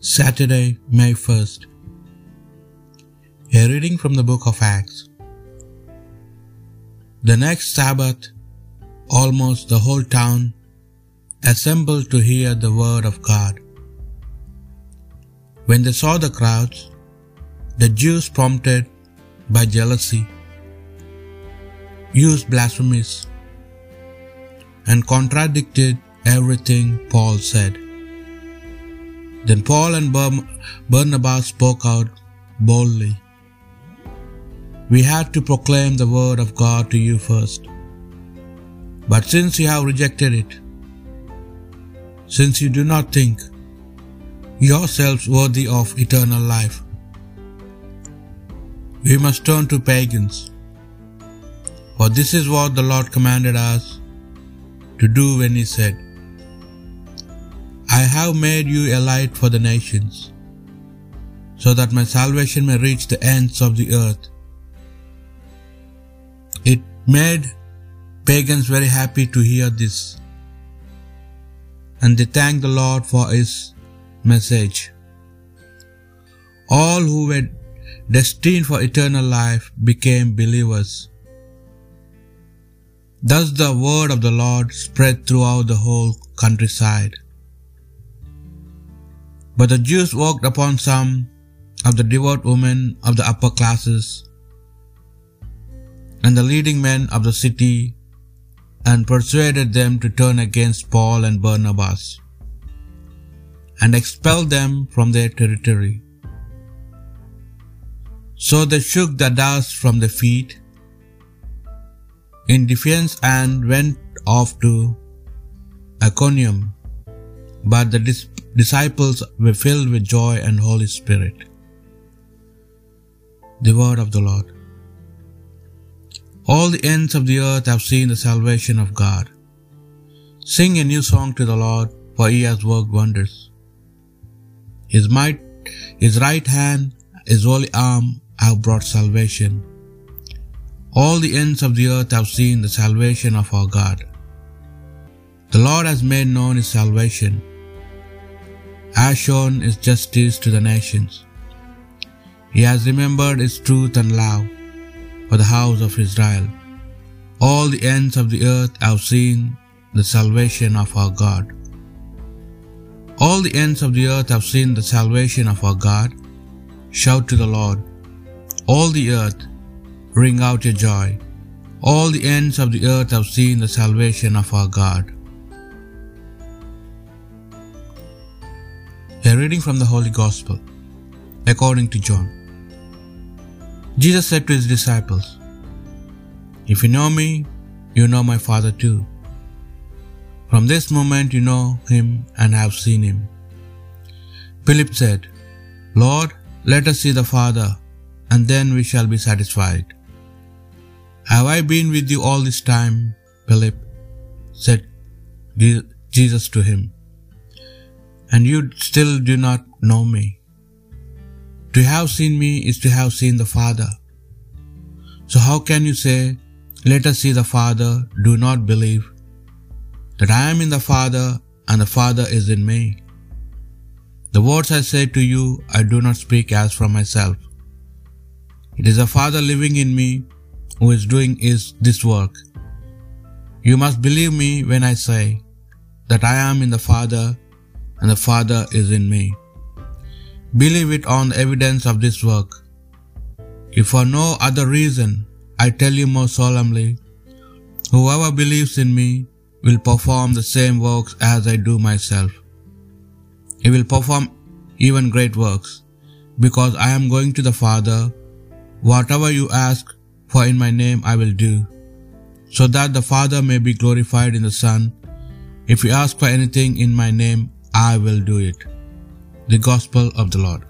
Saturday, May 1st. A reading from the book of Acts. The next Sabbath, almost the whole town assembled to hear the word of God. When they saw the crowds, the Jews, prompted by jealousy, used blasphemies and contradicted everything Paul said. Then Paul and Barnabas spoke out boldly. We had to proclaim the word of God to you first. But since you have rejected it, since you do not think yourselves worthy of eternal life, we must turn to pagans. For this is what the Lord commanded us to do when He said, I have made you a light for the nations, so that my salvation may reach the ends of the earth. It made pagans very happy to hear this, and they thanked the Lord for his message. All who were destined for eternal life became believers. Thus the word of the Lord spread throughout the whole countryside. But the Jews worked upon some of the devout women of the upper classes and the leading men of the city and persuaded them to turn against Paul and Barnabas and expel them from their territory. So they shook the dust from their feet in defiance and went off to Iconium, but the dis- disciples were filled with joy and Holy Spirit. The word of the Lord. All the ends of the earth have seen the salvation of God. Sing a new song to the Lord, for he has worked wonders. His might, his right hand, his holy arm have brought salvation. All the ends of the earth have seen the salvation of our God. The Lord has made known his salvation, has shown his justice to the nations. He has remembered his truth and love for the house of Israel. All the ends of the earth have seen the salvation of our God. All the ends of the earth have seen the salvation of our God. Shout to the Lord. All the earth, ring out your joy. All the ends of the earth have seen the salvation of our God. Reading from the Holy Gospel according to John. Jesus said to his disciples, If you know me, you know my Father too. From this moment you know him and have seen him. Philip said, Lord, let us see the Father, and then we shall be satisfied. Have I been with you all this time, Philip? said Jesus to him, and you still do not know me. To have seen me is to have seen the Father. So how can you say, Let us see the Father, do not believe that I am in the Father and the Father is in me? The words I say to you, I do not speak as from myself. It is the Father living in me who is doing is this work. You must believe me when I say that I am in the Father and the Father is in me. Believe it on the evidence of this work. If for no other reason, I tell you more solemnly, whoever believes in me will perform the same works as I do myself. He will perform even great works, because I am going to the Father. Whatever you ask for in my name I will do, so that the Father may be glorified in the Son. If you ask for anything in my name, I will do it. The Gospel of the Lord.